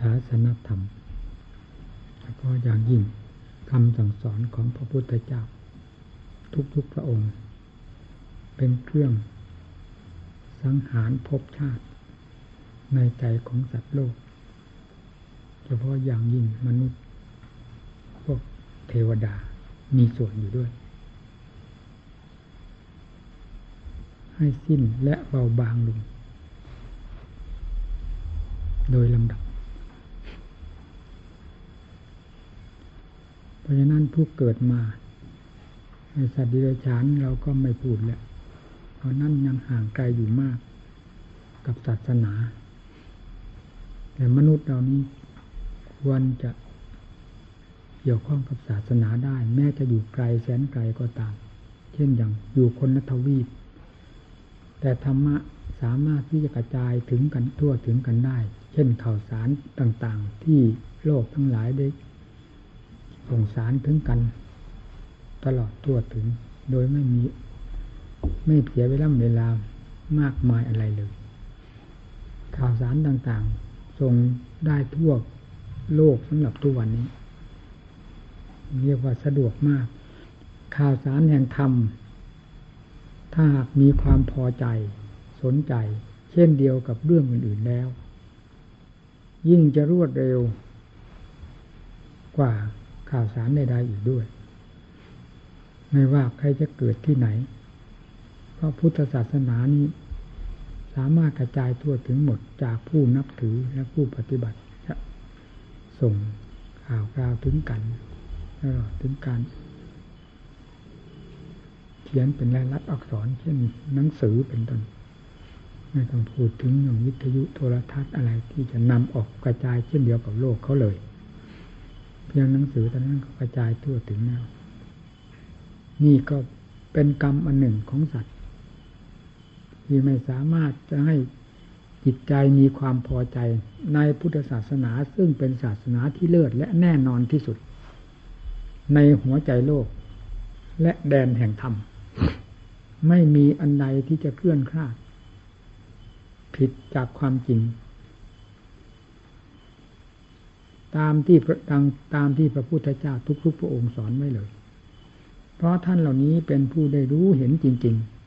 ศาสนธรรม แล้วก็อย่างยิ่งคำสั่งสอนของพระพุทธเจ้า ทุกๆพระองค์ เป็นเครื่องสังหารภพชาติ ในใจของสัตว์โลก เฉพาะอย่างยิ่งมนุษย์ พวกเทวดามีส่วนอยู่ด้วย ให้สิ้นและเบาบางลง โดยลำดับ เพ ราะฉะนั้นผู้เกิดมาในสัตว์ดิเรกชันเราก็ไม่พูดแล้วเพราะนั่นยังห่างไกลอยู่มาก กับศาสนา แต่มนุษย์เรานี้ควรจะเกี่ยวข้องกับศาสนาได้ แม้จะอยู่ไกลแสนไกลก็ตาม เช่นอย่างอยู่คนละทวีป แต่ธรรมะสามารถที่จะกระจายถึงกันทั่วถึงกันได้ เช่นข่าวสารต่างๆ ที่โลกทั้งหลายได้ ส่งสารถึงกัน ตลอดทั่วถึง โดยไม่มี ไม่เสียเวลาเวลามากมายอะไรเลย ข่าวสารต่างๆ ส่งได้ทั่วโลกสำหรับทุกวันนี้ เรียกว่าสะดวกมาก ข่าวสารแห่งธรรม ถ้าหากมีความพอใจ สนใจ เช่นเดียวกับเรื่องอื่นๆแล้ว ยิ่งจะรวดเร็วกว่า ข่าวสารใดๆอีกด้วย ไม่ว่าใครจะเกิดที่ไหน เพราะพุทธศาสนานี้ สามารถกระจายทั่วถึงหมดจากผู้นับถือและผู้ปฏิบัติจะส่งข่าวกราวถึงกันตลอดถึงการเขียนเป็นลายลักษณ์อักษร เช่นหนังสือเป็นต้นไม่ต้องพูดถึงอย่างวิทยุโทรทัศน์อะไรที่จะนำออกกระจายเช่นเดียวกับโลกเขาเลย เพียงหนังสือตอนนั้นกระจายทั่วถึงแล้ว นี่ก็เป็นกรรมอันหนึ่งของสัตว์ ที่ไม่สามารถจะให้จิตใจมีความพอใจในพุทธศาสนาซึ่งเป็นศาสนาที่เลิศและแน่นอนที่สุด ในหัวใจโลก และแดนแห่งธรรม ไม่มีอันใดที่จะเคลื่อนคลาด ผิดจากความจริง ตามที่ตามตามที่พระพุทธเจ้าทุก ๆ พระองค์สอนไว้เลย เพราะท่านเหล่านี้เป็นผู้ได้รู้เห็นจริง ๆ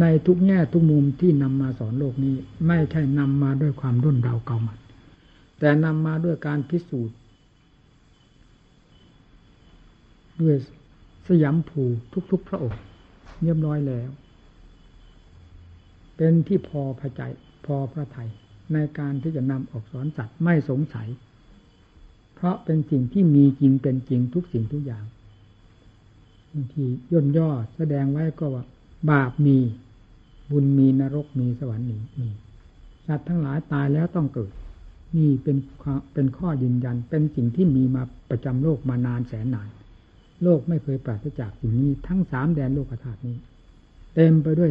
ในทุกแง่ทุกมุมที่นำมาสอนโลกนี้ ไม่ใช่นำมาด้วยความรุ่นเราเก่ามันแต่นำมาด้วยการพิสูจน์ ด้วยสยามภูทุก ๆ พระองค์เรียบร้อยแล้ว เป็นที่พอพระใจพอพระไทย ในการที่จะนำออกสอนสัตว์ไม่สงสัย เพราะเป็นสิ่งที่มีจริงเป็นจริงทุกสิ่งทุกอย่างบางทีย่นย่อแสดงไว้ก็ว่า บาปมี บุญมีนรกมีสวรรค์มีมีสัตว์ทั้งหลายตายแล้วต้องเกิด นี่เป็นเป็นข้อยืนยัน เป็นสิ่งที่มีมาประจำโลกมานานแสนนาน โลกไม่เคยปราศจากสิ่งนี้ ทั้งสามแดนโลกธาตุนี้ เต็มไปด้วย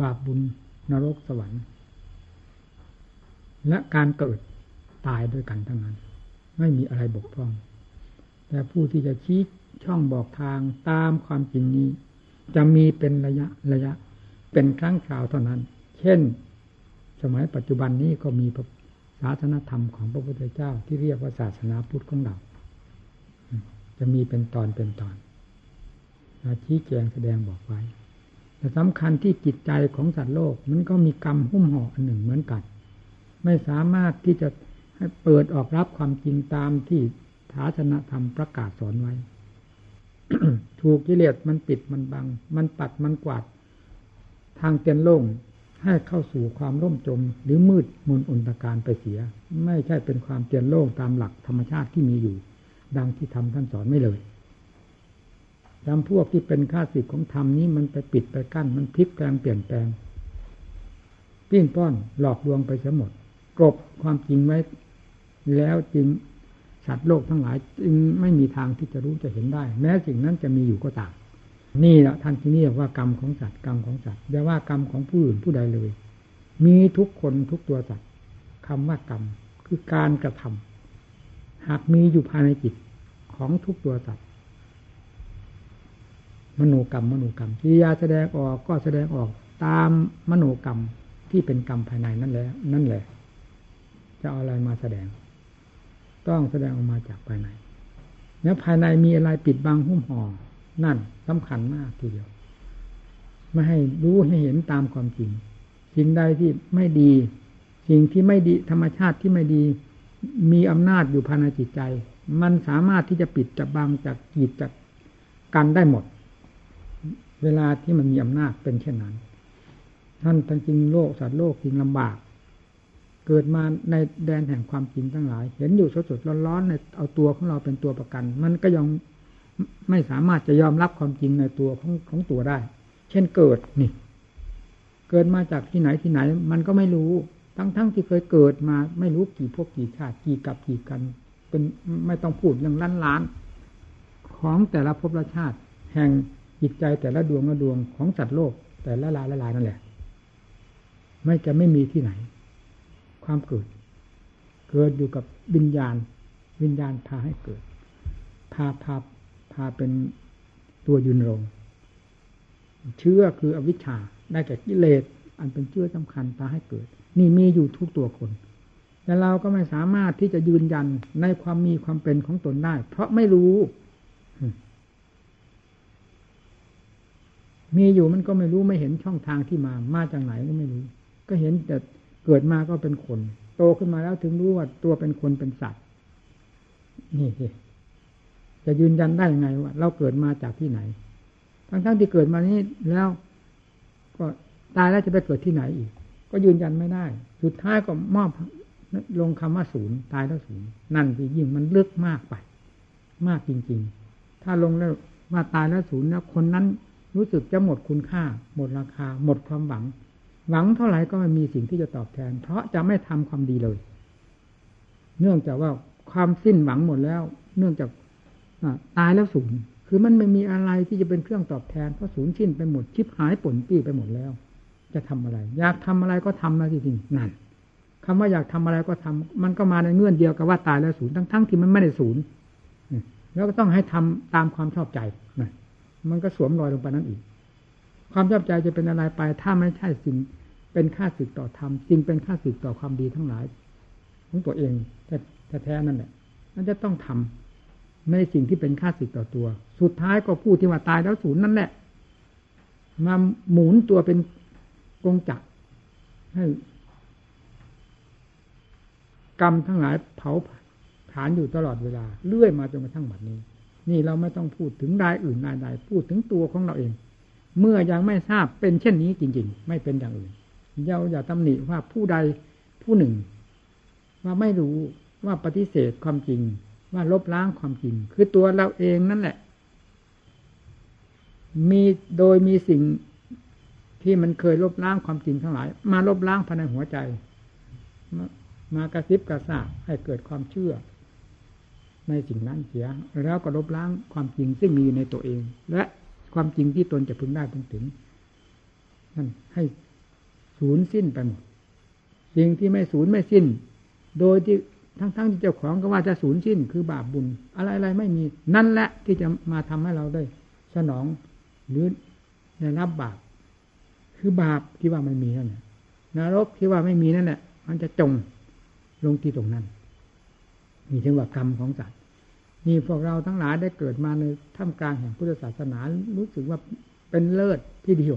บาปบุญนรกสวรรค์ และการเกิดตายด้วยกันทั้งนั้น ไม่มีอะไรบกพร่อง แต่ผู้ที่จะชี้ช่องบอกทางตามความจริงนี้ จะมีเป็นระยะระยะ เป็นครั้งคราวเท่านั้น เช่น สมัยปัจจุบันนี้ก็มีศาสนธรรมของพระพุทธเจ้า ที่เรียกว่าศาสนาพุทธของเรา จะมีเป็นตอนเป็นตอนชี้แจงแสดงบอกไว้แต่สำคัญที่จิตใจของสัตว์โลก มันก็มีกรรมหุ้มห่ออันหนึ่งเหมือนกัน ไม่สามารถที่จะให้เปิดออกรับความจริงตามที่ศาสนธรรมประกาศสอนไว้ ถูกกิเลสมันปิดมันบัง มันปัดมันกวาด ทางเตียนโล่งให้เข้าสู่ความร่มจม หรือมืดมนอนตการไปเสีย ไม่ใช่เป็นความเตียนโล่งตามหลักธรรมชาติที่มีอยู่ ดังที่ทำท่านสอนไม่เลยจำพวกที่เป็นข้าศึกของธรรมนี้มันไปปิดไปกั้น มันพลิกแปลงเปลี่ยนแปลง ปิ้นป้อนหลอกลวงไปเสียหมด กบความจริงไว้ แล้วจริงสัตว์โลกทั้งหลาย จึงไม่มีทางที่จะรู้จะเห็นได้ แม้สิ่งนั้นจะมีอยู่ก็ตามนี่แหละท่านที่นี่ว่ากรรมของสัตว์กรรมของสัตว์อย่าว่ากรรมของผู้อื่นผู้ใดเลย มีทุกคนทุกตัวสัตว์คำว่ากรรมคือการกระทำหากมีอยู่ภายในจิตของทุกตัวสัตว์มโนกรรมมโนกรรมกิริยาแสดงออกก็แสดงออกตามมโนกรรมที่เป็นกรรมภายในนั่นแหละนั่นแหละ จะเอาอะไรมาแสดง ต้องแสดงออกมาจากภายในแล้วภายในมีอะไรปิดบังหุ้มห่อนั่นสำคัญมากทีเดียว ไม่ให้รู้ให้เห็นตามความจริง สิ่งใดที่ไม่ดี สิ่งที่ไม่ดีธรรมชาติที่ไม่ดี มีอำนาจอยู่ภายในจิตใจ มันสามารถที่จะปิดจะบังจากกีดจากกันได้หมด เวลาที่มันมีอำนาจเป็นเช่นนั้นท่านทั้งจริงโลกสัตว์โลกจริงลำบาก เกิดมาในแดนแห่งความจริงทั้งหลาย เห็นอยู่สดๆร้อนๆในเอาตัวของเราเป็นตัวประกัน มันก็ยังไม่สามารถจะยอมรับความจริงในตัวของของตัวได้ เช่นเกิดนี่ เกิดมาจากที่ไหนที่ไหน มันก็ไม่รู้ ทั้งๆทที่เคยเกิดมาไม่รู้กี่พวกกี่ชาติกี่กับกี่กัน เป็นไม่ต้องพูดเรื่องล้านล้านของแต่ละภพละชาติ แห่งจิตใจแต่ละดวงละดวงของสัตว์โลก แต่ละลายละลายนั่นแหละ ไม่จะไม่มีที่ไหน ความเกิด เกิดอยู่กับวิญญาณ วิญญาณพาให้เกิด พาพาพาเป็นตัวยืนรงเชื่อคืออวิชชาได้แก่กิเลสอันเป็นเชื่อสำคัญพาให้เกิด นี่มีอยู่ทุกตัวคนแต่เราก็ไม่สามารถที่จะยืนยันในความมีความเป็นของตนได้ เพราะไม่รู้ มีอยู่มันก็ไม่รู้ไม่เห็นช่องทางที่มา มาจากไหนก็ไม่รู้ ก็เห็นแต่ เกิดมาก็เป็นคน โตขึ้นมาแล้วถึงรู้ว่าตัวเป็นคนเป็นสัตว์ นี่สิจะยืนยันได้ยังไงว่าเราเกิดมาจากที่ไหน ทั้งๆทที่เกิดมานี้แล้ว ก็ตายแล้วจะไปเกิดที่ไหนอีก ก็ยืนยันไม่ได้ สุดท้ายก็มอบลงคำว่าศูนย์ตายแล้วศูนย์นั่นที่ยิ่งมันลึกมากไป มากจริง ๆ ถ้าลงแล้วว่าตายแล้วศูนย์แล้วคนนั้นรู้สึกจะหมดคุณค่า หมดราคา หมดความหวัง หวังเท่าไหร่ก็ไม่มีสิ่งที่จะตอบแทน เพราะจะไม่ทำความดีเลย เนื่องจากว่าความสิ้นหวังหมดแล้ว เนื่องจากตายแล้วสูญคือมันไม่มีอะไรที่จะเป็นเครื่องตอบแทนเพราะสูญสิ้นไปหมดชิบหายป่นปี้ไปหมดแล้ว จะทำอะไร อยากทำอะไรก็ทำนะจริงๆนั่นคำว่าอยากทำอะไรก็ทำมันก็มาในเงื่อนเดียวกับว่าตายแล้วสูญทั้งๆที่มันไม่ได้สูญแล้วก็ต้องให้ทำตามความชอบใจนะมันก็สวมรอยลงไปนั่นอีก ความชอบใจจะเป็นอะไรไป ถ้าไม่ใช่สิ่งเป็นค่าสึกต่อธรรมจริงเป็นค่าสึกต่อความดีทั้งหลายของตัวเองแท้ๆนั่นแหละมันจะต้องทำไม่สิ่งที่เป็นค่าสึกต่อตัว สุดท้ายก็พูดที่ว่าตายแล้วศูนย์นั่นแหละมาหมุนตัวเป็นกงจักรให้กรรมทั้งหลายเผาผาญอยู่ตลอดเวลาเลื่อยมาจนกระทั่งบัดนี้ นี่เราไม่ต้องพูดถึงรายอื่นรายใดพูดถึงตัวของเราเอง เมื่อยังไม่ทราบเป็นเช่นนี้จริง ๆ ไม่เป็นอย่างอื่นเยาอย่าตำหนิว่าผู้ใดผู้หนึ่ง ว่าไม่รู้ว่าปฏิเสธความจริง ว่าลบล้างความจริง คือตัวเราเองนั่นแหละ มีโดยมีสิ่งที่มันเคยลบล้างความจริงทั้งหลาย มาลบล้างภายในหัวใจ มากระซิบกระซาบให้เกิดความเชื่อ ในสิ่งนั้นเสีย แล้วก็ลบล้างความจริงซึ่งมีอยู่ในตัวเอง และ ความจริงที่ตนจะพึงได้พึงถึงนั่นให้สูญสิ้นไปหมดสิ่งที่ไม่สูญไม่สิ้น โดยที่ทั้งๆทที่เจ้าของก็ว่าจะสูญสิ้น คือบาปบุญ อะไรๆไม่มี นั่นแหละที่จะมาทำให้เราได้ สนองหรือได้รับบาป คือบาปที่ว่าไม่มีนั่นแหละนรกที่ว่าไม่มีนั่นแหละมันจะจงลงที่ตรงนั้น มีถึงว่ากรรมของสัตว นี่พวกเราทั้งหลายได้เกิดมาในท่ามกลางแห่งพุทธศาสนารู้สึกว่าเป็นเลิศที่เดียว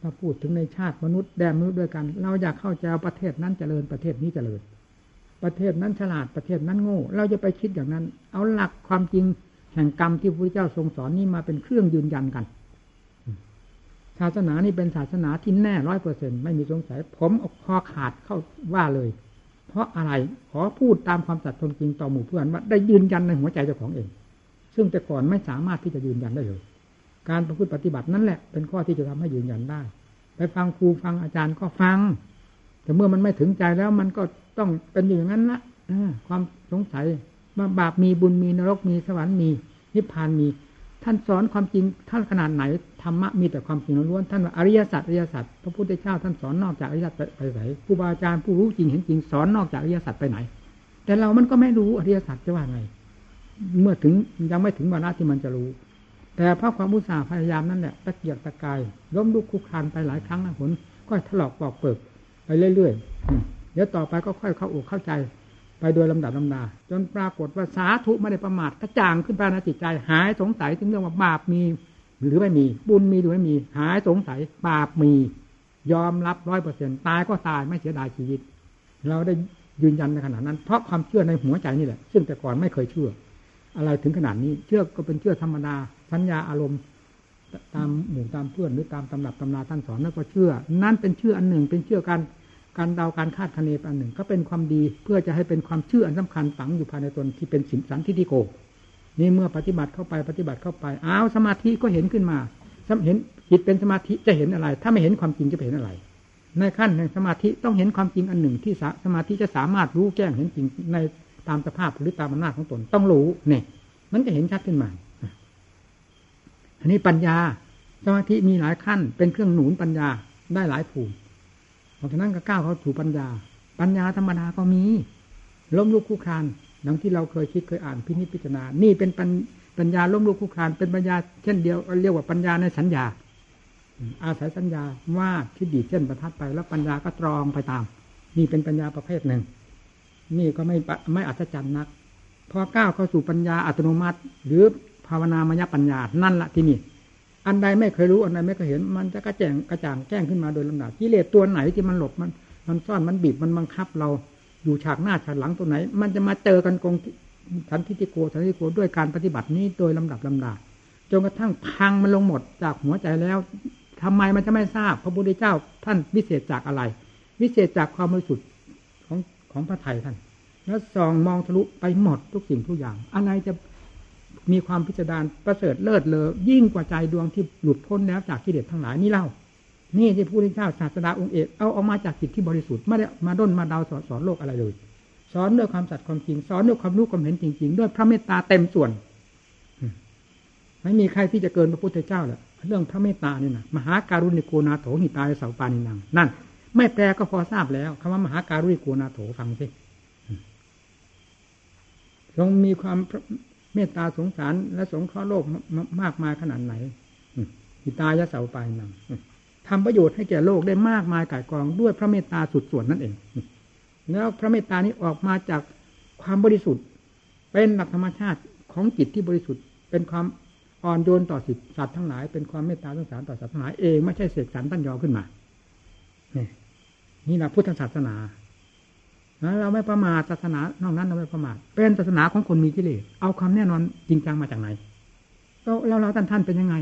ถ้าพูดถึงในชาติมนุษย์แดนมนุษย์ด้วยกัน เราอยากเข้าใจประเทศนั้นเจริญประเทศนี้เจริญ ประเทศนั้นฉลาดประเทศนั้นโง่ เราจะไปคิดอย่างนั้น เอาหลักความจริงแห่งกรรมที่พระเจ้าทรงสอนนี้มาเป็นเครื่องยืนยันกัน ศาสนานี้เป็นศาสนาที่แน่ร้อยเปอร์เซ็นไม่มีสงสัย ผมอคอขาดเข้าว่าเลย เพราะอะไรขอพูดตามความสัตย์ทนจริงต่อหมู่เพื่อนว่าได้ยืนยันในหัวใจเจ้าของเอง ซึ่งแต่ก่อนไม่สามารถที่จะยืนยันได้เลย การประพฤติปฏิบัตินั่นแหละ เป็นข้อที่จะทำให้ยืนยันได้ ไปฟังครูฟังอาจารย์ก็ฟัง แต่เมื่อมันไม่ถึงใจแล้วมันก็ต้องเป็นอย่างนั้นละความสงสัยว่าบาปมีบุญมีนรกมีสวรรค์มีนิพพานมี ท่านสอนความจริงท่านขนาดไหนธรรมะมีแต่ความจริงล้วนท่านว่าอริยสัจอริยสัจพระพุทธเจ้าท่านสอนนอกจากอริยสัจไปไหนครูบาอาจารย์ผู้รู้จริงเห็นจริงสอนนอกจากอริยสัจไปไหน แต่เรามันก็ไม่รู้อริยสัจจะว่าไง เมื่อถึงยังไม่ถึงวาระที่มันจะรู้ แต่เพราะความอุตสาห์พยายามนั่นแหละตะเกียกตะกายล้มลุกคุกคานไปหลายครั้งนะผลก็ถลอกปอกเปิกไปเรื่อยๆเดี๋ยวต่อไปก็ค่อยเข้าอกเข้าใจ ไปโดยลำดับลำดา จนปรากฏว่าสาธุไม่ได้ประมาทกระจ่างขึ้นภายในจิตใจ หายสงสัยถึงเรื่องว่าบาปมี หรือไม่มี บุญมีหรือไม่มี หายสงสัยบาปมี ยอมรับร้อยเปอร์เซ็นตายก็ตายไม่เสียดายชีวิต เราได้ยืนยันในขณะนั้น เพราะความเชื่อในหัวใจนี่แหละ ซึ่งแต่ก่อนไม่เคยเชื่อ อะไรถึงขนาดนี้ เชื่อก็เป็นเชื่อธรรมดาสัญญาอารมณ์ ตามหมู่ตามเพื่อนหรือตามตำรับตำราท่านสอนนั่นก็เชื่อ นั่นเป็นเชื่ออันหนึ่ง เป็นเชื่อการ การเดาการคาดคะเนอันหนึ่ง ก็เป็นความดีเพื่อจะให้เป็นความเชื่ออันสำคัญฝังอยู่ภายในตนที่เป็นสินสันทิฏฐิโก นี่เมื่อปฏิบัติเข้าไปปฏิบัติเข้าไปอ้าวสมาธิก็เห็นขึ้นมาเห็นจิตเป็นสมาธิจะเห็นอะไร ถ้าไม่เห็นความจริงจะเห็นอะไร ในขั้นแห่งสมาธิต้องเห็นความจริงอันหนึ่งที่สมาธิจะสามารถรู้แจ้งเห็นจริงในตามสภาพหรือตามอำนาจของตนต้องรู้เนี่ยมันจะเห็นชัดขึ้นมาอันนี้ปัญญาสมาธิมีหลายขั้น เป็นเครื่องหนุนปัญญาได้หลายภูมิ เพราะฉะนั้นก็ก้าวเข้าสู่ปัญญา ปัญญาธรรมดาก็มี ล้มลุกคู่ครานดังที่เราเคยคิดเคยอ่านพินิจพิจารณา นี่เป็นปัญญาล้มลุกคู่ครานเป็นปัญญาเช่นเดียวเรียกว่าปัญญาในสัญญา อาศัยสัญญาว่าที่ดีเช่นประทัดไป แล้วปัญญาก็ตรองไปตาม นี่เป็นปัญญาประเภทหนึ่ง นี่ก็ไม่ไม่อัศจรรย์นักพอก้าวเข้าสู่ปัญญาอัตโนมัติ หรือภาวนามยปัญญานั่นละที่นี่ อันใดไม่เคยรู้อันใดไม่เคยเห็น มันจะกระแจงกระจ่างแจ้งขึ้นมาโดยลำดับกิเลสตัวไหนที่มันหลบมันมันซ่อนมันบีบมันบังคับเราอยู่ฉากหน้าฉากหลังตัวไหน มันจะมาเจอกันกองทันทิติโกทันทิติโกด้วยการปฏิบัตินี้โดยลำดับลำดาจนกระทั่งพังมันลงหมดจากหัวใจแล้วทำไมมันจะไม่ทราบ พระพุทธเจ้าท่านวิเศษจากอะไร วิเศษจากความบริสุทธิ์ของของพระไทยท่าน แล้วส่องมองทะลุไปหมดทุกสิ่งทุกอย่าง อะไรจะ มีความพิจารณาประเสริฐเลิศเลอยิ่งกว่าใจดวงที่หลุดพ้นแล้วจากกิเลสทั้งหลายนี่เล่า นี่ที่พระพุทธเจ้าศาสดาองค์เอกเอาออกมาจากจิตที่บริสุทธิ์ไม่ได้มาด้นมาดาวสอนสอนโลกอะไรเลยสอนด้วยความสัตย์ความจริงสอนด้วยความรู้ความเห็นจริง ๆ ด้วยพระเมตตาเต็มส่วนไม่มีใครที่จะเกินพระพุทธเจ้าแหละเรื่องพระเมตตานี่นะมหาการุณิโกนาโถหิตายเสาปานินังนั่น ไม่แปลก็พอทราบแล้วคำว่ามหาการุณิโกนาโถฟังสิทรงมีความ เมตตาสงสารและสงเคราะห์โลกมากมายขนาดไหนหิตายะเสาปายนังทำประโยชน์ให้แก่โลกได้มากมายก่ายกองด้วยพระเมตตาสุดส่วนนั่นเอง แล้วพระเมตตานี้ออกมาจากความบริสุทธิ์ เป็นหลักธรรมชาติของจิตที่บริสุทธิ์ เป็นความอ่อนโยนต่อสิทธิสัตว์ทั้งหลายเป็นความเมตตาสงสารต่อสัตว์ทั้งหลายเองไม่ใช่เสกสรรตั้นยอขึ้นมา นี่นี่แหละพุทธศาสนา เราไม่ประมาทศาสนานอกนั้นเราไม่ประมาทเป็นศาสนาของคนมีกิเลสเอาความแน่นอนจริงจังมาจากไหนเราเราเราท่านท่านเป็นยังไง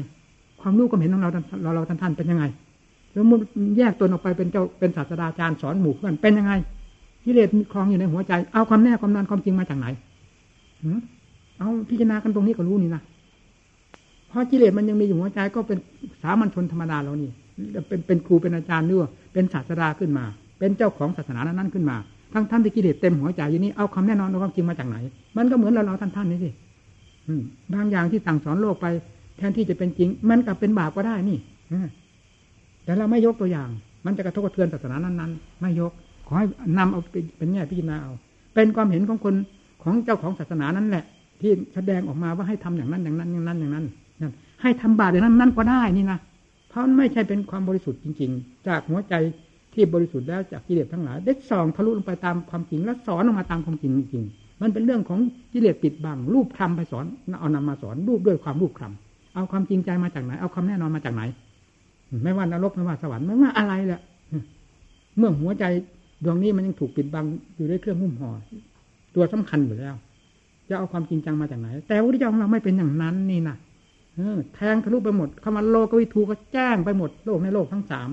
ความรู้ความเห็นของเราเราเราท่านท่านเป็นยังไงแล้วมันแยกตัวออกไปเป็นเจ้าเป็นศาสตราจารย์สอนหมู่เพื่อนเป็นยังไงกิเลสมีคลองอยู่ในหัวใจ เอาความแน่ความนานความจริงมาจากไหนเอาพิจารณากันตรงนี้ก็รู้นี่นะเพราะกิเลสมันยังมีอยู่หัวใจก็เป็นสามัญชนธรรมดาเรานี่เป็นเป็นครูเป็นอาจารย์เนื้อเป็นศาสดาขึ้นมา เป็นเจ้าของศาสนานั้นขึ้นมา ทั้งท่านที่กิเลสเต็มหัวใจอยู่นี่เอาคำแน่นอนเอาความจริงมาจากไหน มันก็เหมือนเราเราท่านท่านนี่สิบางอย่างที่สั่งสอนโลกไป แทนที่จะเป็นจริง มันกลับเป็นบาปก็ได้นี่แต่เราไม่ยกตัวอย่าง มันจะกระทบกระเทือนศาสนานั้นๆ ไม่ยก ขอให้นำเอาเป็นแง่พิจารณาเอา เป็นความเห็นของคนของเจ้าของศาสนานั้นแหละ ที่แสดงออกมาว่าให้ทำอย่างนั้นอย่างนั้นอย่างนั้นอย่างนั้นให้ทำบาปอย่างนั้นนั่นก็ได้นี่นะเพราะไม่ใช่เป็นความบริสุทธิ์จริง ๆ จากหัวใจ ที่บริสุทธิ์แล้วจากกิเลสทั้งหลาย ได้ส่องทะลุลงไปตามความจริง แล้วสอนออกมาตามความจริงจริงมันเป็นเรื่องของกิเลสปิดบังรูปคำไปสอนเอานำมาสอนรูปด้วยความรูปคำเอาความจริงใจมาจากไหน เอาความแน่นอนมาจากไหน ไม่ว่านรกไม่ว่าสวรรค์ไม่ว่าอะไรแหละเมื่อหัวใจดวงนี้มันยังถูกปิดบังอยู่ด้วยเครื่องหุ้มห่อตัวสำคัญอยู่แล้ว จะเอาความจริงจังมาจากไหน แต่พระเจ้าของเราไม่เป็นอย่างนั้นนี่นะแทงทะลุไปหมดคำว่าโลกวิทูก็แจ้งไปหมดโลกในโลกทั้งสาม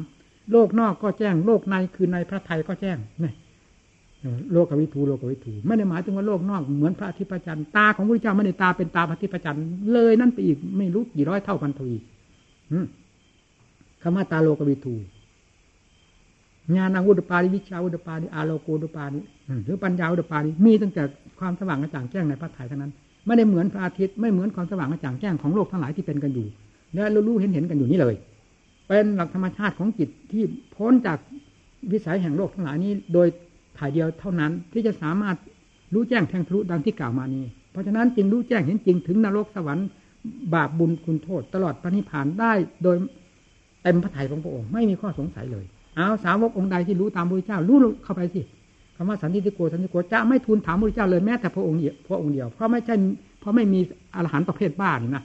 โลกนอกก็แจ้ง โลกในคือในพระไทยก็แจ้งนี่โลกวิถูโลกวิถูไม่ได้หมายถึงว่าโลกนอกเหมือนพระอาทิตย์ประจันตาของพระเจ้าไม่ได้ตาเป็นตาพระอาทิตย์ประจันเลยนั่นไปอีกไม่รู้กี่ร้อยเท่าพันทวีคำว่าตาโลกวิถูญาณอุดปาริวิชาอุดปาริอาโลโกอุดปาริหรือปัญญาอุดปาริมีตั้งแต่ความสว่างกระจ่างแจ้งในพระไทยเท่านั้น ไม่ได้เหมือนพระอาทิตย์ไม่เหมือนความสว่างกระจ่างแจ้งของโลกทั้งหลายที่เป็นกันอยู่ และรู้เห็นเห็นกันอยู่นี่เลย เป็นหลักธรรมชาติของจิตที่พ้นจากวิสัยแห่งโลกทั้งหลายนี้ โดยถ่ายเดียวเท่านั้นที่จะสามารถรู้แจ้งแทงทะลุดังที่กล่าวมานี้ เพราะฉะนั้นจึงรู้แจ้งเห็นจริงถึงนรกสวรรค์บาปบุญคุณโทษ ตลอดปณิพานได้โดยเต็มพระทัยของพระองค์ไม่มีข้อสงสัยเลย เอาสาวกองค์ใดที่รู้ตามพระเจ้ารู้เข้าไปสิคำว่าสันติโกสันติโกจะไม่ทูลถามพระเจ้าเลยแม้แต่พระองค์เดียวพระองค์เดียวเพราะไม่ใช่เพราะไม่มีอรหันต์ประเภทบ้านี่นะ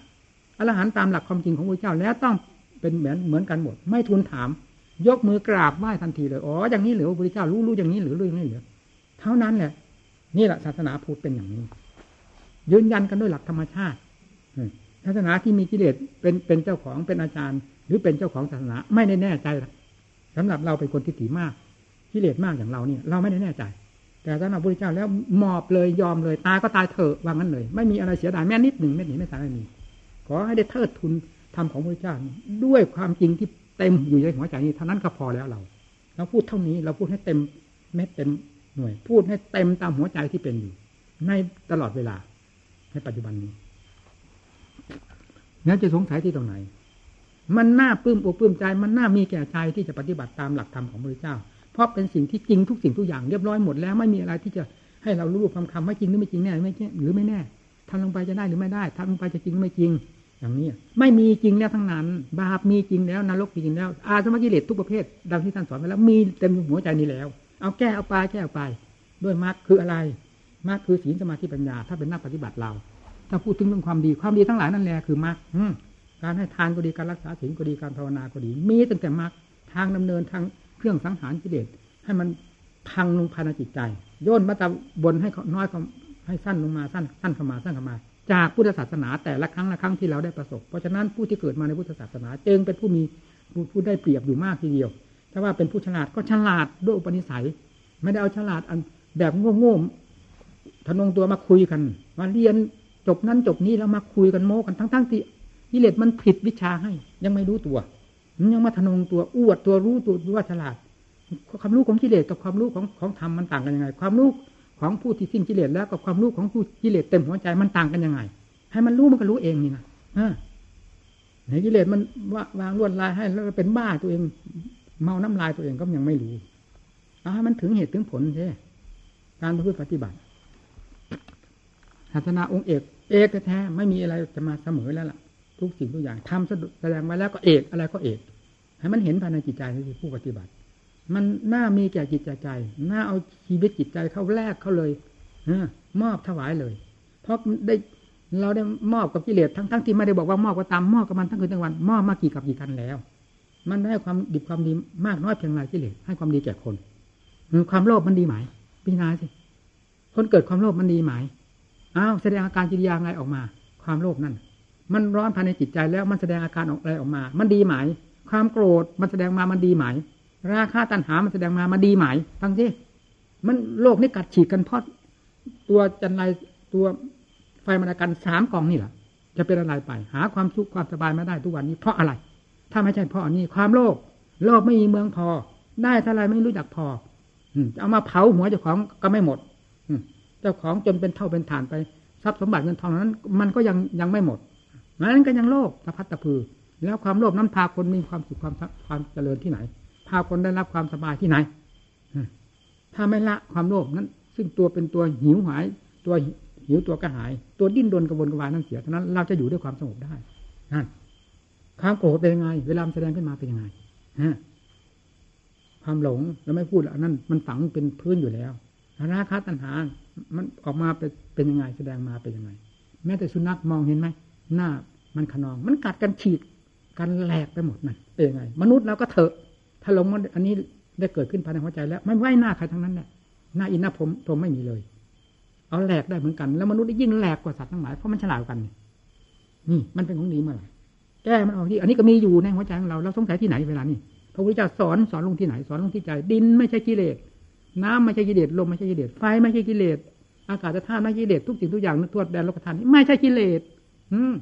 อรหันต์ตามหลักความจริงของพระเจ้าแล้วต้อง เป็นเหมือนเหมือนกันหมด ไม่ทูลถาม ยกมือกราบไหว้ทันทีเลยอ๋ออย่างนี้หรือพระพุทธเจ้ารู้รู้อย่างนี้หรือรู้อย่างนี้หรือเท่านั้นแหละนี่แหละศาสนาพุทธเป็นอย่างนี้ ยืนยันกันด้วยหลักธรรมชาติศาสนาที่มีกิเลสเป็นเป็นเจ้าของเป็นอาจารย์ หรือเป็นเจ้าของศาสนาไม่ได้แน่ใจสำหรับเราเป็นคนที่ถีมากกิเลสมากอย่างเราเนี่ยเราไม่ได้แน่ใจ แต่สำหรับพระพุทธเจ้าแล้วมอบเลยยอมเลยตายก็ตายเถอะว่างั้นเลย ไม่มีอะไรเสียดายแม้นิดหนึ่งไม่หนีไม่ตายไม่มีขอให้ได้เทิดทุน ธรรมของพระเจ้าด้วยความจริงที่เต็มอยู่ในหัวใจนี้เท่านั้นก็พอแล้วเราเราพูดเท่านี้เราพูดให้เต็มเม็ดเต็มหน่วย พูดให้เต็มตามหัวใจที่เป็นอยู่ ในตลอดเวลาในปัจจุบันนี้นั้นจะสงสัยที่ตรงไหน มันน่าปลื้มอกปลื้มใจ มันน่ามีแก่ใจที่จะปฏิบัติตามหลักธรรมของพระเจ้า เพราะเป็นสิ่งที่จริงทุกสิ่งทุกอย่างเรียบร้อยหมดแล้วไม่มีอะไรที่จะให้เรารู้คำคำว่าจริงหรือไม่จริงแน่ไม่หรือไม่แน่ทำลงไปจะได้หรือไม่ได้ทำลงไปจะจริงหรือไม่จริง อย่างนี้ไม่มีจริงแล้วทั้งนั้น บาปมีจริงแล้วนรกมีจริงแล้ว อาสมกิเลสทุกประเภทดังที่ท่านสอนไปแล้วมีเต็มหัวใจนี้แล้ว เอาแก้เอาไปแก้เอาไปด้วยมรรคคืออะไรมรรคคือศีลสมาธิปัญญา ถ้าเป็นนักปฏิบัติเรา ถ้าพูดถึงเรื่องความดีความดีทั้งหลายนั่นแหละคือมรรคการให้ทานก็ดีการรักษาศีลก็ดีการภาวนาก็ดี มีตั้งแต่มรรคทางดำเนินทางเครื่องสังหารกิเลสให้มันพังลงภายในจิตใจ โยนมาตาบนให้น้อยให้สั้นลงมาสั้นสั้นเข้ามาสั้นเข้ามา จากพุทธศาสนาแต่ละครั้งละครั้งที่เราได้ประสบ เพราะฉะนั้นผู้ที่เกิดมาในพุทธศาสนาจึงเป็นผู้มีผู้ได้เปรียบอยู่มากทีเดียว ถ้าว่าเป็นผู้ฉลาดก็ฉลาดด้วยอุปนิสัย ไม่ได้เอาฉลาดอันแบบโง่ๆทนงตัวมาคุยกันมาเรียนจบนั้นจบนี้แล้วมาคุยกันโม้กันทั้งๆที่กิเลสมันผิดวิชาให้ ยังไม่รู้ตัวมันยังมาทนงตัวอวดตัวรู้ตัวว่าฉลาด ความรู้ของกิเลสกับความรู้ของของธรรมมันต่างกันยังไง ความรู้ ของผู้ที่สิ้นกิเลสแล้วกับความรู้ของผู้กิเลสเต็มหัวใจมันต่างกันยังไง ให้มันรู้มันก็รู้เองนี่นะในกิเลสมันวางลวดลายให้แล้วเป็นบ้าตัวเอง เมาน้ำลายตัวเองก็ยังไม่รู้เอาให้มันถึงเหตุถึงผลใช่การพฤติปฏิบัติศาสนาองค์เอก เอกแท้ไม่มีอะไรจะมาเสมอแล้วล่ะ ทุกสิ่งทุกอย่างทำแสดงไว้แล้วก็เอกอะไรก็เอก ให้มันเห็นภายในจิตใจที่ผู้ปฏิบัติ มันน่ามีแก่จิตใจน่าเอาชีวิตจิตใจเข้าแลกเข้าเลยอมอบถวายเลย เพราะได้เราได้มอบกับกิเลสทั้งทั้งที่ไม่ได้บอกว่ามอบก็ตามมอบกับมันทั้งคืนทั้งวันมอบมากี่กับกี่กันแล้ว มันได้ความดีความดีมากน้อยเพียงไรกิเลสให้ความดีแก่คนความโลภมันดีไหมพิจารณาสิคนเกิดความโลภมันดีไหมอ้าวแสดงอาการกิริยาไงออกมา ความโลภนั่น มันร้อนภายในจิตใจแล้วมันแสดงอาการออกอะไรออกมา มันดีไหมความโกรธมันแสดงมามันดีไหม ราคาตัณหามันแสดงมามันดีไหมฟังสิมันโลกนี้กัดฉีกกันเพราะตัวจันไรตัวไฟมรกันสามกองนี่แหละจะเป็นอะไรไป หาความสุขความสบายไม่ได้ทุกวันนี้เพราะอะไร ถ้าไม่ใช่เพราะอันนี้ ความโลภโลภไม่มีเมืองพอ ได้เท่าไรไม่รู้จักพอเอามาเผาหัวเจ้าของก็ไม่หมดเจ้าของจนเป็นเท่าเป็นฐานไปทรัพย์สมบัติเงินทองนั้น มันก็ยังยังไม่หมดนั้นก็ยังโลภสะพัดตะพือ แล้วความโลภนั้นพาคนมีความสุขความความเจริญที่ไหน พาคนได้รับความสบายที่ไหนถ้าไม่ละความโลภนั้น ซึ่งตัวเป็นตัวหิวหาย ตัวหิวตัวกระหาย ตัวดิ้นรนกระวนกระวายนั่นเสียเท่านั้นเราจะอยู่ด้วยความสงบได้นั่นความโกรธเป็นยังไง เวลาแสดงขึ้นมาเป็นยังไงฮะความหลงเราไม่พูดอันนั้น มันฝังเป็นพื้นอยู่แล้วราคะตัณหา มันออกมาเป็นเป็นยังไง แสดงมาเป็นยังไง แม้แต่สุนัขมองเห็นไหมหน้ามันขนอง มันกัดกันฉีดกันแหลกไปหมดนั่นเป็นยังไง มนุษย์เราก็เถอะ ถ้าลงมันอันนี้ได้เกิดขึ้นภายในหัวใจแล้ว ไม่ไหวหน้าใครทั้งนั้นแหละหน้าอินหน้าผมผมไม่มีเลย เอาแหลกได้เหมือนกัน แล้วมนุษย์ยิ่งแหลกกว่าสัตว์ทั้งหลายเพราะมันฉลาดกันนี่มันเป็นของดีเมื่อไหร่แก้มันออกที่ อันนี้ก็มีอยู่ในหัวใจของเราเราสงสัยที่ไหนเวลานี้พระพุทธเจ้าสอนสอนลงที่ไหนสอนลงที่ใจ ดินไม่ใช่กิเลสน้ำไม่ใช่กิเลสลมไม่ใช่กิเลสไฟไม่ใช่กิเลสอากาศธาตุไม่ใช่กิเลสทุกสิ่งทุกอย่างนทั่วแดนโลกธาตุนี้ไม่ใช่กิเลสอืม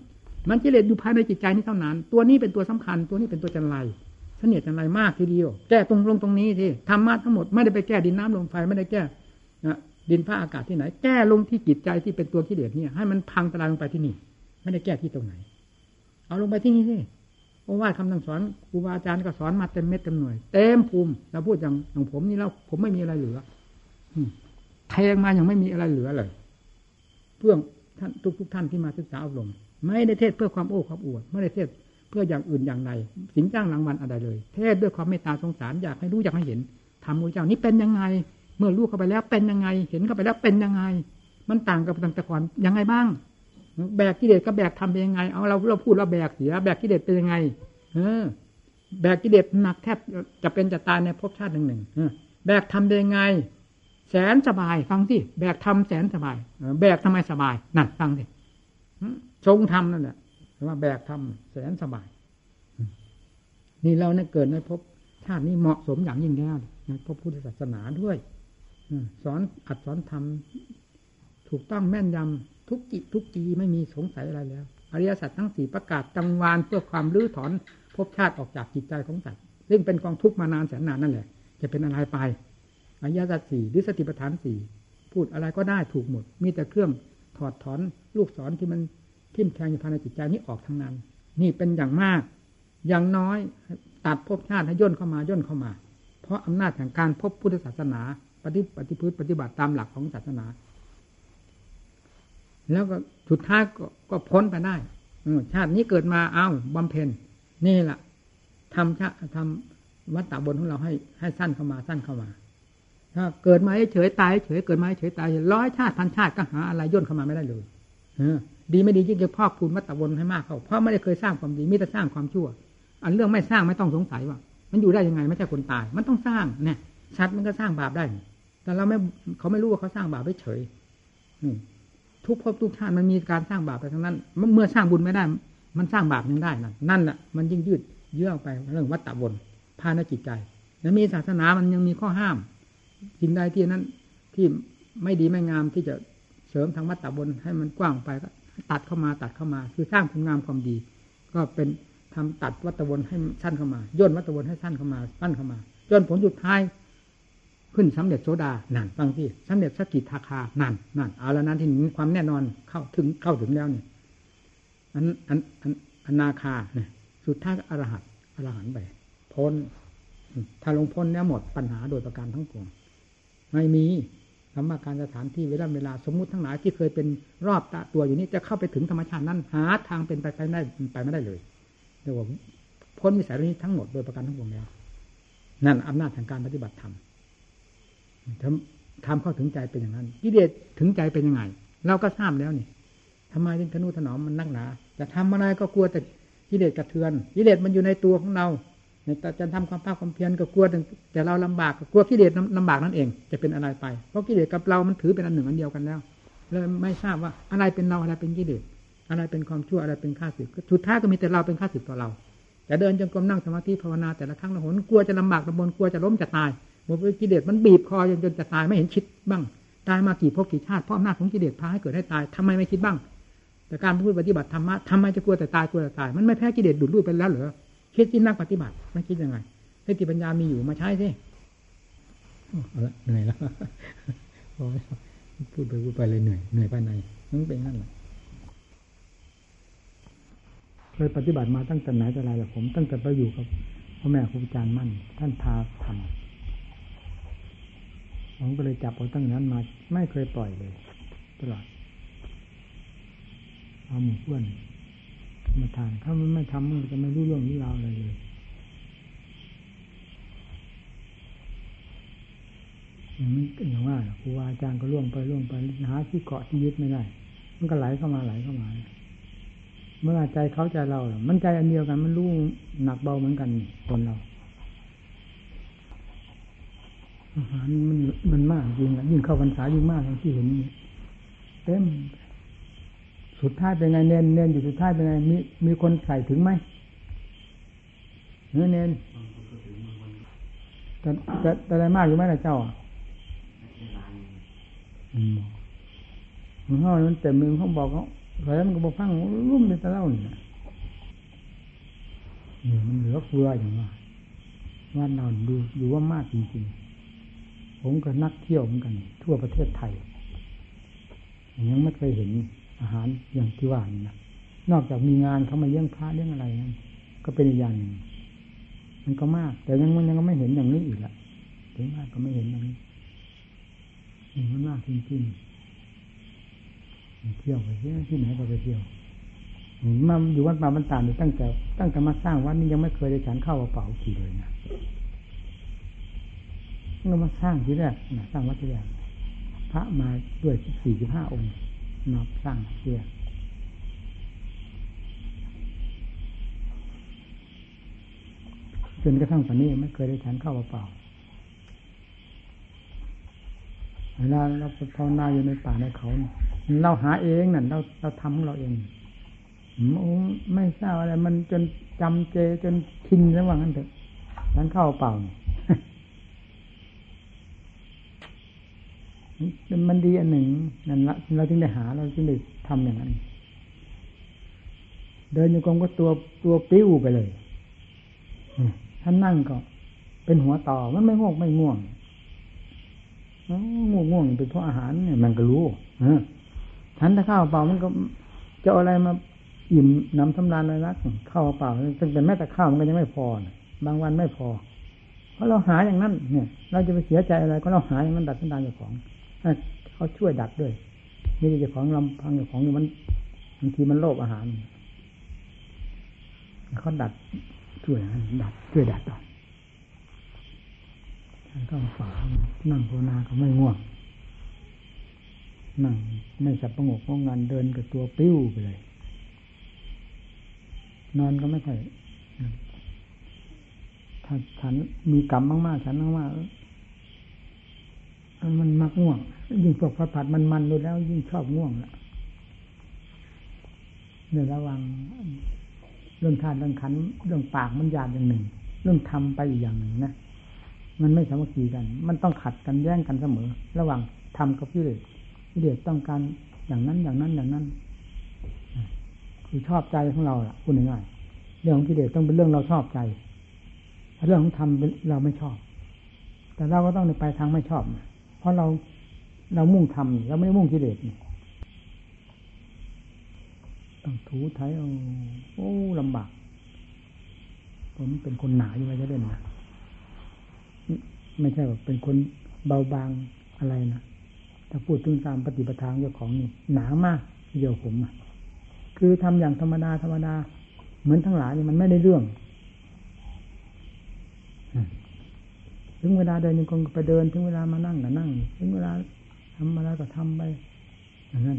มันกิเลสอยู่ภายในจิตใจนี้เท่านั้น ตัวนี้เป็นตัวสำคัญ ตัวนี้เป็นตัวจันไร เสนียดจันไรมากทีเดียว แก้ตรงลงตรงนี้ที่ธรรมะทั้งหมดไม่ได้ไปแก้ดินน้ำลมไฟไม่ได้แก้ดินฟ้าอากาศที่ไหน แก้ลงที่จิตใจที่เป็นตัวกิเลสเนี่ย ให้มันพังตลายลงไปที่นี่ ไม่ได้แก้ที่ตรงไหน เอาลงไปที่นี่สิเพราะว่าคำสั่งสอนครูบาอาจารย์ก็สอนมาเต็มเม็ดเต็มหน่วยเต็มภูมิเราพูดอย่างอย่างผมนี่แล้วผมไม่มีอะไรเหลือแทงมาอย่างไม่มีอะไรเหลือเลยเพื่อท่านทุกทุกท่านที่มาศึกษาอบรมไม่ได้เทศเพื่อความโอ้ความอวดไม่ได้เทศ เพื่ออย่างอื่นอย่างใดสิงจ้างรางวัลอะไรเลย เทศด้วยความเมตตาสงสารอยากให้รู้อยากให้เห็นทำมูเจ้านี้เป็นยังไง เมื่อรู้เข้าไปแล้วเป็นยังไง เห็นเข้าไปแล้วเป็นยังไง มันต่างกับตั้งแต่ก่อนยังไงบ้าง แบกกิเลสกับแบกทำเป็นยังไง เอาเราเราพูดเราแบกเสีย แบกกิเลสเป็นยังไง เออ แบกกิเลสหนักแทบจะเป็นจะตายในภพชาติหนึ่งหนึ่งแบกทำเป็นยังไง แสนสบาย ฟังสิแบกทำแสนสบายแบกทำไมสบายนั่นฟังสิทรงทำนั่นแหละ ว่าแบกทำแสนสบาย นี่เราเนี่ยเกิดในภพชาตินี้เหมาะสมอย่างยิ่งแล้วในพระพุทธศาสนาด้วยสอนอัดสอนทำถูกต้องแม่นยำทุกกิทุกกีไม่มีสงสัยอะไรแล้ว อริยสัจทั้งสี่ประกาศจังวานเพื่อความรื้อถอนภพชาติออกจากจิตใจของสัตว์ซึ่งเป็นกองทุกข์มานานแสนนานนั่นแหละ จะเป็นอะไรไปอริยสัจสี่หรือสติปัฏฐานสี่พูดอะไรก็ได้ถูกหมด มีแต่เครื่องถอดถอนลูกศรที่มัน ทิ่มแทงอยู่ภายในจิตใจนี้ออกทั้งนั้น นี่เป็นอย่างมาก อย่างน้อยตัดภพชาติให้ย่นเข้ามาย่นเข้ามา เพราะอำนาจแห่งการพบพุทธศาสนา ปฏิปฏิพฤติปฏิบัติตามหลักของศาสนา แล้วก็สุดท้ายกก็พ้นไปได้ชาตินี้เกิดมาเอา้าบำเพ็ญนี่แหละทำชาทำวัตตะบนของเราให้ให้สั้นเข้ามาสั้นเข้ามา ถ้าเกิดมาเฉยตายเฉยเกิดมาเฉยตายร้อยชาติพันชาติก็หาอะไรย่นเข้ามาไม่ได้เลยเออ ดีไม่ดียิ่งจะพอกพูนวัตตะบนให้มากเขาเพราะไม่ได้เคยสร้างความดีมิแต่สร้างความชั่ว อันเรื่องไม่สร้างไม่ต้องสงสัยว่า มันอยู่ได้ยังไงไม่ใช่คนตาย มันต้องสร้างเนี่ยชัดมันก็สร้างบาปได้ แต่เราไม่เขาไม่รู้ว่าเขาสร้างบาปไว้เฉยทุกภพทุกชาติมันมีการสร้างบาปไปทั้งนั้น เมื่อสร้างบุญไม่ได้ มันสร้างบาปยังได้นั่นนั่นแหละมันยิ่งยืดเยื้อไปเรื่องวัตตะบนพาในจิตใจ แล้วมีศาสนามันยังมีข้อห้ามสิ่งใดที่นั้นที่ไม่ดีไม่งามที่จะเสริมทางวัตตะบนให้มันกว้างไปก็ ตัดเข้ามาตัดเข้ามา คือสร้างคุณงามความดี ก็เป็นทำตัดวัตวนให้สั้นเข้ามาย่นวัตวนให้สั้นเข้ามาสั้นเข้ามาจนผลสุดท้ายขึ้นสำเร็จโสดานั่นฟังที่สำเร็จสกิทาคานั่นนั่นเอาแล้วนั้นที่มีความแน่นอนเข้าถึงเข้าถึงแล้วเนี่ยอันอันอันอนาคาเนี่ยสุดท้ายอรหัตอรหันไปพ้นถ้าลงพ้นแล้วหมดปัญหาโดยประการทั้งปวงไม่มี ธรรมการสถานที่เวลาเวลาสมมุติทั้งหลายที่เคยเป็นรอบตะตัวอยู่นี้จะเข้าไปถึงธรรมชาตินั้นหาทางเป็นไปไปได้ไปไม่ได้เลยเรียกว่าพ้นวิสัยนี้ทั้งหมดโดยประการทั้งปวงแล้วนั่นอำนาจแห่งการปฏิบัติธรรมทำเข้าถึงใจเป็นอย่างนั้นกิเลสถึงใจเป็นยังไง เราก็ทราบแล้วนี่ทำไมถึงทนุถนอมมันนักหนาจะทำอะไรก็กลัวแต่กิเลสกระเทือนกิเลสมันอยู่ในตัวของเรา จะทำความภาคความเพียรก็กลัวแต่เราลำบากกลัวกิเลสลำบากนั่นเอง จะเป็นอะไรไป เพราะกิเลสกับเรามันถือเป็นอันหนึ่งอันเดียวกันแล้วเลยไม่ทราบว่าอะไรเป็นเราอะไรเป็นกิเลสอะไรเป็นความชั่วอะไรเป็นข้าศึกสุดท้ายก็มีแต่เราเป็นข้าศึกต่อเราแต่เดินจงกรมนั่งสมาธิภาวนาแต่ละครั้งละหนกลัวจะลำบากลำบนกลัวจะล้มจะตายหมดกิเลสมันบีบคอจนจนจะตายไม่เห็นคิดบ้างตายมากี่ภพกี่ชาติเพราะอำนาจของกิเลสพาให้เกิดให้ตายทำไมไม่คิดบ้าง แต่การพูดปฏิบัติธรรมะทำไมจะกลัวแต่ตายกลัวแต่ตาย มันไม่แพ้กิเลสดูดลุ่ยไปแล้วเหรอ คิดที่นักปฏิบัติไม่คิดยังไงสติปัญญามีอยู่มาใช้สิเอาละเหนื่อยแล้วพูดไปพูดไปเลยเหนื่อยเหนื่อยภายในนั่นเป็นนั่นแหละเคยปฏิบัติมาตั้งแต่ไหนแต่ไรแหละผม ตั้งแต่ไปอยู่กับพ่อแม่ครูอาจารย์มั่น ท่านพาทำผมก็เลยจับเอาตั้งนั้นมา ไม่เคยปล่อยเลยตลอดเอาหมู่เพื่อน มาทานถ้ามันไม่ทำมันจะไม่รู้เรื่องนี้ราเลยเลยอย่างนี้อย่างว่าครูอาจารย์ก็ล่วงไปล่วงไปหาที่เกาะที่ยึดไม่ได้ มันก็ไหลเข้ามาไหลเข้ามา เมื่อใจเขาใจเรามันใจอันเดียวกัน มันรู้หนักเบาเหมือนกันคนเราอาหารมันมันมากจริงยิ่งเข้าพรรษายิ่งมากอย่างที่เห็นเต็ม สุดท้ายเป็นไงเน้นเน้นอยู่สุดท้ายเป็นไงมีมีคนใส่ถึงไหมเนื้อเน้นแต่แต่แต่อะไรมากอยู่ไหมล่ะเจ้าอืมมันห้อมันเต็มมือเขาบอกเขาแล้วมันก็บอกฟังรุ่มในตะเล่าเนี่ยนี่มันเหลือเฟืออย่างว่าว่าเราดูดูว่ามากจริงๆ ผมก็นักเที่ยวเหมือนกัน ทั่วประเทศไทย ยังไม่เคยเห็น อาหารอย่างที่ว่านี่นะนอกจากมีงานเขามาเลี้ยงพระเลี้ยงอะไรนั่นก็เป็นอีกอย่างหนึ่งมันก็มาก แต่ยังมันยังไม่เห็นอย่างนี้อีกละถึงมากก็ไม่เห็นอย่างนี้มันมากจริงๆเที่ยวไปที่ไหนก็ไปเที่ยวมาอยู่วัดมาบรรดานี่ตั้งแต่ตั้งแต่มาสร้างวัดนี้ยังไม่เคยได้ฉันข้าวเปล่าขี่เลยนะเรามาสร้างที่แรกนะสร้างวัดที่แรกพระมาด้วยสี่สิบห้าองค์ มาสร้างที่แรกจนกระทั่งปัจนี้ไม่เคยได้ฉันข้าวเปล่าเวลาเราภาวนาอยู่ในป่าในเขาเราหาเองนั่นเราเราทำของเราเองไม่ทราบอะไร มันจนจำเจจนชินแล้วว่างั้นเถอะฉันข้าวเปล่า มันดีอันหนึ่งนั่นละเราจึงได้หาเราจึงได้ทำอย่างนั้น เดินอยู่กองก็ตัวตัวปิ้วไปเลยท่านนั่งก็ เป็นหัวต่อมันไม่ง่วงไม่ง่วงง่วงง่วงเป็นเพราะอาหารเนี่ยมันก็รู้ฉันถ้าข้าวเปล่ามันก็จะอะไรมาอิ่มน้ำสำราญเลยนักข้าวเปล่าซึ่งเป็นแม้แต่ข้าวมันก็ยังไม่พอ บางวันไม่พอ เพราะเราหาอย่างนั้น เนี่ย เราจะไปเสียใจอะไรก็เราหาอย่างนั้นดัดสันดานเจ้าของ เขาช่วยดัดด้วยนี่เจ้าของลำพังเจ้าของมันบางทีมันโลภอาหารเขาดัดช่วยดัดช่วยดัดต่อท่านต้องฝานั่งภาวนาก็ไม่ง่วง นั่งไม่สับประงกของงานเดินกับตัวปิ้วไปเลย นอนก็ไม่ค่อยถ้าฉันมีกรรมมากๆฉันมากๆ มันมักง่วง ยิ่งพวกผัดผัดมันมันดูแล้ว ยิ่งชอบง่วงละเนี่ยระวังเรื่องทานเรื่องขันเรื่องปากมันยาดอย่างหนึ่ง เรื่องทำไปอีกอย่างหนึ่งนะมันไม่สามัคคีกัน มันต้องขัดกันแย่งกันเสมอ ระหว่างทำกับพิเรศพิเรศต้องการอย่างนั้นอย่างนั้นอย่างนั้น คือชอบใจของเราล่ะพูดง่ายเรื่องของพิเรศต้องเป็นเรื่องเราชอบใจเรื่องของธรรมเราไม่ชอบ แต่เราก็ต้องไปทางไม่ชอบ เพราะเราเรามุ่งทำเราไม่มุ่งกิเลสต้องถูไทยโอ้ลำบาก ผมเป็นคนหนาอยู่ไม่ใช่เล่นนะไม่ใช่ว่าเป็นคนเบาบางอะไรนะถ้าพูดถึงตามปฏิปทาเจ้าของนี่หนามากเดียวผมอะคือทำอย่างธรรมดาธรรมดา เหมือนทั้งหลายนี่มันไม่ได้เรื่อง ถึงเวลาเดินยังคงไปเดิน ถึงเวลามานั่งก็นั่ง ถึงเวลาทำอะไรก็ทำไปอย่างนั้น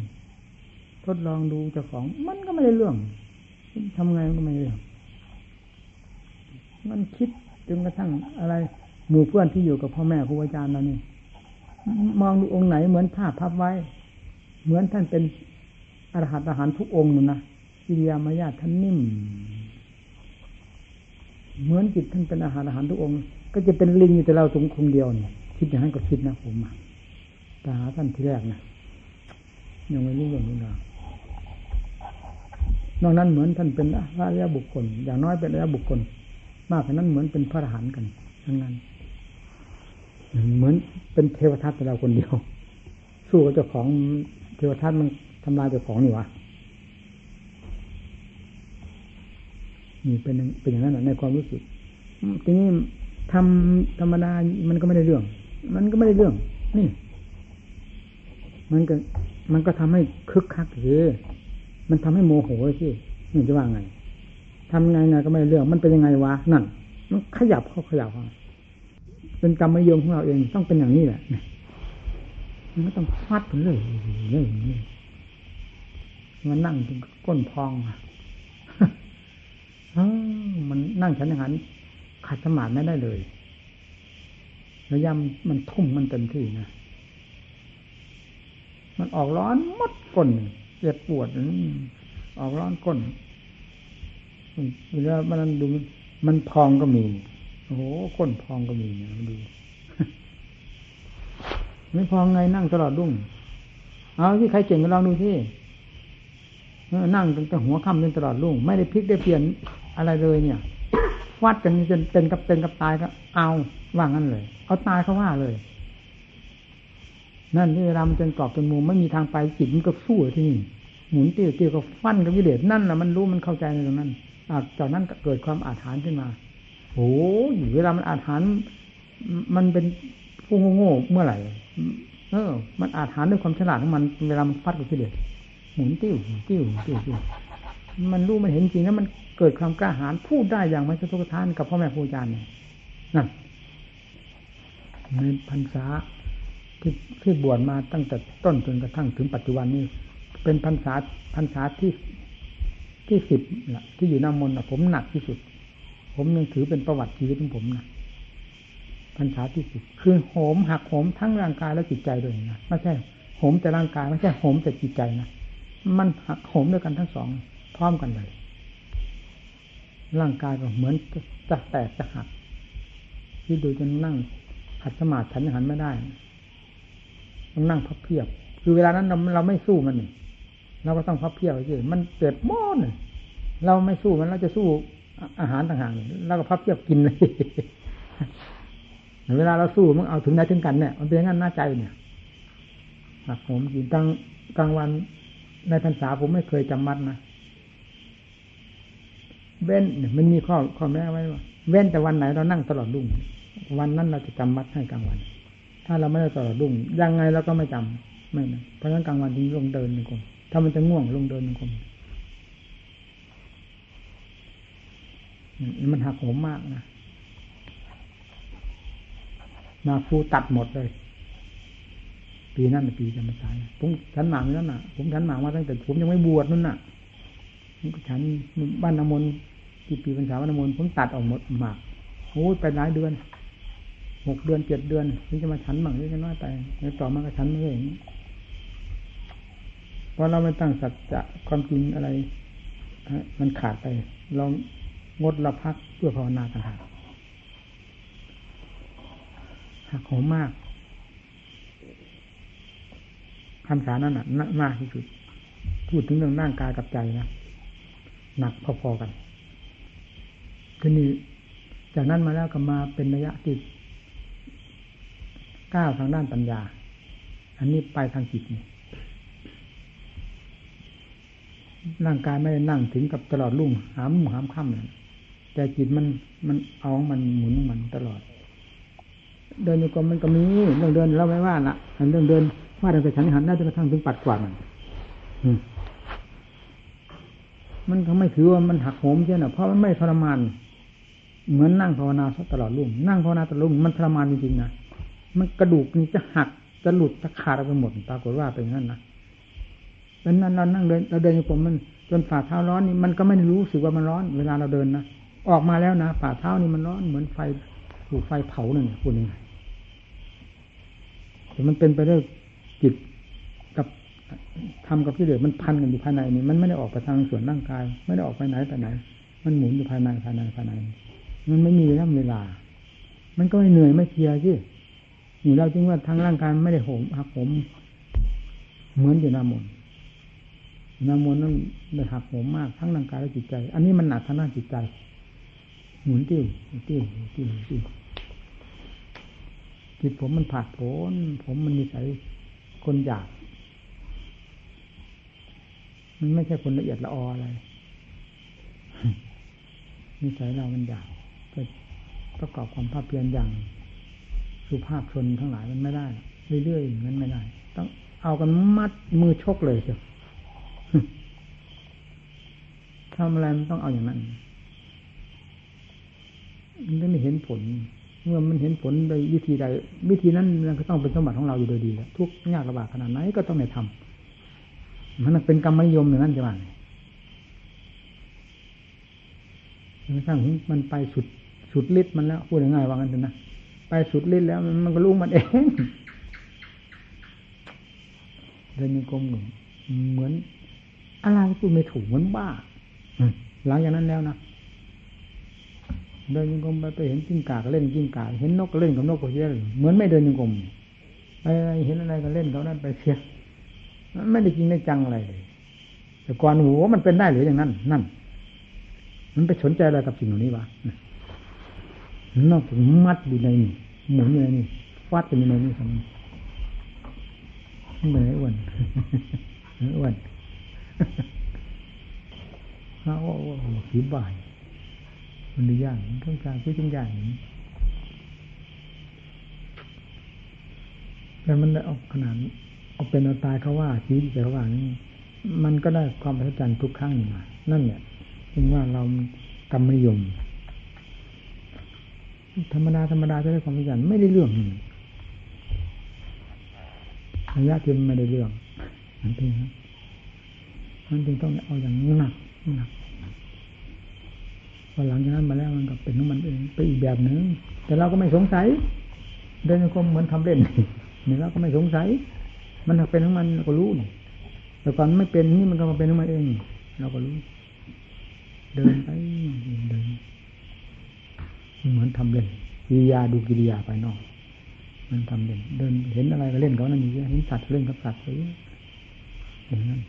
ทดลองดูเจ้าของ มันก็ไม่ได้เรื่องทำไงมันก็ไม่ได้เรื่อง มันคิดจนกระทั่งอะไร หมู่เพื่อนที่อยู่กับพ่อแม่ครูอาจารย์เรานี่มองดูองค์ไหนเหมือนภาพพับไว้ เหมือนท่านเป็นอรหัตอาหารทุกองค์นะกิริยามายาท่านนิ่ม เหมือนจิตท่านเป็นอาหารอาหารทุกองค์ ก็จะเป็นลิงอยู่แต่เราสงคงเดียวเนี่ยคิดอย่างนั้นก็คิดนะผมตาหาท่านที่แรกนะยังไม่รู้เรื่องนี้นะนอกนั้นเหมือนท่านเป็นพระอริยบุคคล อย่างน้อยเป็นอริยบุคคล มากกว่านั้นเหมือนเป็นพระอรหันต์กัน ทั้งนั้น เหมือนเป็นเทวทัตแต่เราคนเดียว สู้กับเจ้าของเทวทัตมันทำลายเจ้าของนี่วะ นี่เป็นเป็นอย่างนั้นในความรู้สึกทีนี้ทำธรรมดามันก็ไม่ได้เรื่อง มันก็ไม่ได้เรื่อง นี่ มันก็ มันก็ทำให้คึกคักเลยมันทำให้โมโหที่นี่จะว่าไงทำไงไงก็ไม่ได้เรื่อง มันเป็นยังไงวะนั่นมันขยับเข้าขยับเข้าเป็นกรรมยมของเราเองต้องเป็นอย่างนี้แหละมันก็ต้องฟัดไปเรื่อยเรื่อยมันนั่งจนก้นพองอะ มันนั่งฉันอาหารขัดสมาธิไม่ได้เลยระยำมันทุ่มมันเต็มที่นะมันออกร้อนมัดก้นเจ็บปวดออกร้อนก้นเวลามันดูมันพองก็มีโอ้โหก้นพองก็มีเนี่ยดูไม่พองไงนั่งตลอดรุ่งเอาที่ใครเก่งก็ลองดูที่ นั่งตั้งแต่หัวค่ำจนตลอดรุ่งไม่ได้พลิกได้เปลี่ยนอะไรเลยเนี่ยวัดกันจนเป็นกับเป็นกับตายก็เอาว่างั้นเลย เอาตายเขาว่าเลย นั่นที่รำจนกรอบจนมุมไม่มีทางไปจิตมันก็สู้ที่นี่หมุนเตี้ยวเตี้ยวก็ฟันกับวิเลศนั่นแหละมันรู้มันเข้าใจในตรงนั้นจากนั้นเกิดความอาถรรพ์ขึ้นมาโอ้ยเวลามันอาถรรพ์มันเป็นผู้โง่เมื่อไหร่เออ มันอาถรรพ์ด้วยความฉลาดของมัน เวลามันฟัดกับกิเลส หมุนติ้วติ้วติ้วติ้วมันรู้มันเห็นจริงแล้วมันเกิดความกล้าหาญพูดได้อย่างไม่สะทกทานกับพ่อแม่ครูอาจารย์เนี่ยนั่นในพรรษาที่ที่บวชมาตั้งแต่ต้นจนกระทั่งถึงปัจจุบันนี้ เป็นพรรษาพรรษาที่ที่สิบะที่อยู่น้ำมนต์ผมหนักที่สุด ผมยังถือเป็นประวัติชีวิตของผมนะพรรษาที่สิบคือโหมหักโหมทั้งร่างกายและจิตใจด้วยนะไม่ใช่โหมแต่ร่างกายไม่ใช่โหมแต่จิตใจนะ มันหักโหมด้วยกันทั้งสอง พร้อมกันเลย ร่างกายก็เหมือนจะแตกจะหักที่ดูจนนั่งขัดสมาธิฉันหันไม่ได้ต้องนั่งพับเพียบ คือเวลานั้นเราเราไม่สู้มันเราก็ต้องพับเพียบไปสิมันเจ็บมอนเราไม่สู้มันเราจะสู้อาหารต่างหากเราก็พับเพียบกินเลยเวลาเราสู้มันเอาถึงไหนถึงกันเนี่ยมันเป็นงั้นหน้าใจเนี่ยผมกินกลางกลางวัน ในพรรษาผมไม่เคยจำมัดนะเว้นมันมีข้อข้อแม้ไว้ว่าเว้นแต่วันไหนเรานั่งตลอดรุ่ง วันนั้นเราจะจำมัดให้กลางวัน ถ้าเราไม่ได้ตลอดรุ่ง ยังไงเราก็ไม่จำไม่นะเพราะฉะนั้นกลางวันที่ลงเดินหนึ่งคนถ้ามันจะง่วงลงเดินหนึ่งคนมันหักโหมมากนะนาฟูตัดหมดเลย ปีนั้นปีจำพรรษาผมฉันหมากนั่นน่ะ ผมฉันหมากมาตั้งแต่ผมยังไม่บวชนั่นน่ะฉันบ้านนามนที่ปีพรรษาบ้านนามน์ผมตัดออกหมดหมากโอ้ไปหลายเดือนหกเดือนเจ็ดเดือนถึงจะมาฉันหมั่งนี่กันว่าแต่ในต่อมาก็ฉันไม่เองเพราะเราไม่ตั้งสัจจะความจริงอะไรมันขาดไปเรางดละพักเพื่อภาวนาต่างหากหักโหมมาก คำสานั้นน่ะมากที่สุด พูดถึงเรื่องร่างกายกับใจนะหนักพอๆกันทีนี้จากนั้นมาแล้วก็มาเป็นระยะที่ก้าวทางด้านปัญญา อันนี้ไปทางจิตนี่ร่างกายไม่ได้นั่งถึงกับตลอดรุ่งหามหามค่ำเลยแต่จิตมันมันเอามันหมุนมันตลอด เดินอยู่ก็มันก็มีเรื่องเดินเราไม่ว่าละเรื่องเดิน ว่าแต่ฉันหันได้จนกระทั่งถึงปัดกวาดมันมันก็ไม่ถือว่ามันหักโหมใช่ไหมเพราะมันไม่ทรมาน เหมือนนั่งภาวนาตลอดรุ่งนั่งภาวนาตลอดรุ่งมันทรมานจริงๆนะมันกระดูกนี่จะหักจะหลุดจะขาดไปหมดปรากฏว่าเป็นงั้นนะเป็นนั้นเรานั่งเดินเราเดินอยู่ผมมันจนฝ่าเท้าร้อนนี่มันก็ไม่รู้สึกว่ามันร้อน เวลาเราเดินนะออกมาแล้วนะฝ่าเท้านี่มันร้อนเหมือนไฟถูกไฟเผาเนี่ยคุณยังไงแต่มันเป็นไปด้วย จิตกับทำกับที่เดือดมันพันกันอยู่ภายในนี่มันไม่ได้ออกไปทางส่วนร่างกาย ไม่ได้ออกไปไหนไปไหน มันหมุนอยู่ภายในภายในภายใน มันไม่มีเวลาเวลา มันก็ไม่เหนื่อยไม่เพียที่นี่เราจึงว่าทางร่างกายไม่ได้โหมหักผมเหมือนอยู่นามนนามนนั้นได้หักโหมมากทั้งร่างกายและจิตใจ อันนี้มันหนักทางด้านจิตใจ หมุนติ้วติ้วติ้วติ้วจิตผมมันผาดโผนผมมันมีสาย คนหยาบมันไม่ใช่คนละเอียดละอออะไรนิสัยเรามันหยาบก็ประกอบความภาพเพียรอย่าง สุภาพชนทั้งหลายมันไม่ได้เรื่อยๆอย่างนั้นไม่ได้ ต้องเอากันมัดมือชกเลยเชียวทำอะไรมันต้องเอาอย่างนั้นมันจะไม่เห็นผล เมื่อมันเห็นผลโดยวิธีใด วิธีนั้นมันก็ต้องเป็นสมบัติของเราอยู่โดยดีแล้วทุกยากลำบากขนาดไหนก็ต้องในทำมันเป็นกรรมนิยมอย่างนั้นจะว่ามันสร้างมันไปสุดสุดฤทธิ์มันแล้วพูดง่ายๆว่างั้นนะไปสุดฤทธิ์แล้วมันก็รู้มันเองเดินยังกลมหนุ่มเหมือนอะไรพูดไม่ถูกเหมือนบ้าหลังจากนั้นแล้วนะ เดินยังกลมไปไปเห็นจิ้งกาก็เล่นจิ้งกาเห็นนกก็เล่นกับนกก็เสียเหมือนไม่เดินยังกลมไปเห็นอะไรก็เล่นเขานั้นไปเสียไม่ได้จริงได้จังอะไรเลยแต่ก่อนหัวมันเป็นได้หรืออย่างนั้น นั่น มันไปสนใจอะไรกับสิ่งเหล่านี้วะนอกจากมัดอยู่ในนี่หมุนอยู่ในนี่ฟาดอยู่ในนี่ทำไม่เป็นไรอ้วนอ้วนเขาว่าผีบ่าย มันดีอย่างต้องการคือต้องอย่างนี้แต่มันได้ออกขนาดเอาเป็นเอาตายเขาว่าชีวิตแต่เขาว่านี่มันก็ได้ความประทับใจทุกครั้งมา นั่นเนี่ยจึงว่าเรากรรมนิยม ธรรมดาธรรมดาจะได้ความขยันไม่ได้เรื่องระยะที่มันไม่ได้เรื่องนั่นเองครับมันจึงต้องเอาอย่างหนักหนัก อหลังจากนั้นมาแล้วมันก็เป็นของมันเองไปอีกแบบหนึ่งแต่เราก็ไม่สงสัย เดินก็เหมือนทำเล่นนี่เราก็ไม่สงสัย มันเป็นของมันเราก็รู้นี่แต่ก่อนไม่เป็นนี่มันก็มาเป็นของมันเอง เราก็รู้ เดินไปเดินเหมือนทำเล่นกิริยาดูกิริยาภายนอก มันทำเล่นเดินเห็นอะไรก็เล่นกับนั่นอย่างนี้เห็นสัตว์เล่นกับสัตว์ไปอย่างนั้น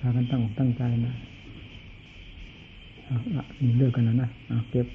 พากันตั้งอกตั้งใจนะ นี่เลิกกันแล้วนะเอาเก็บ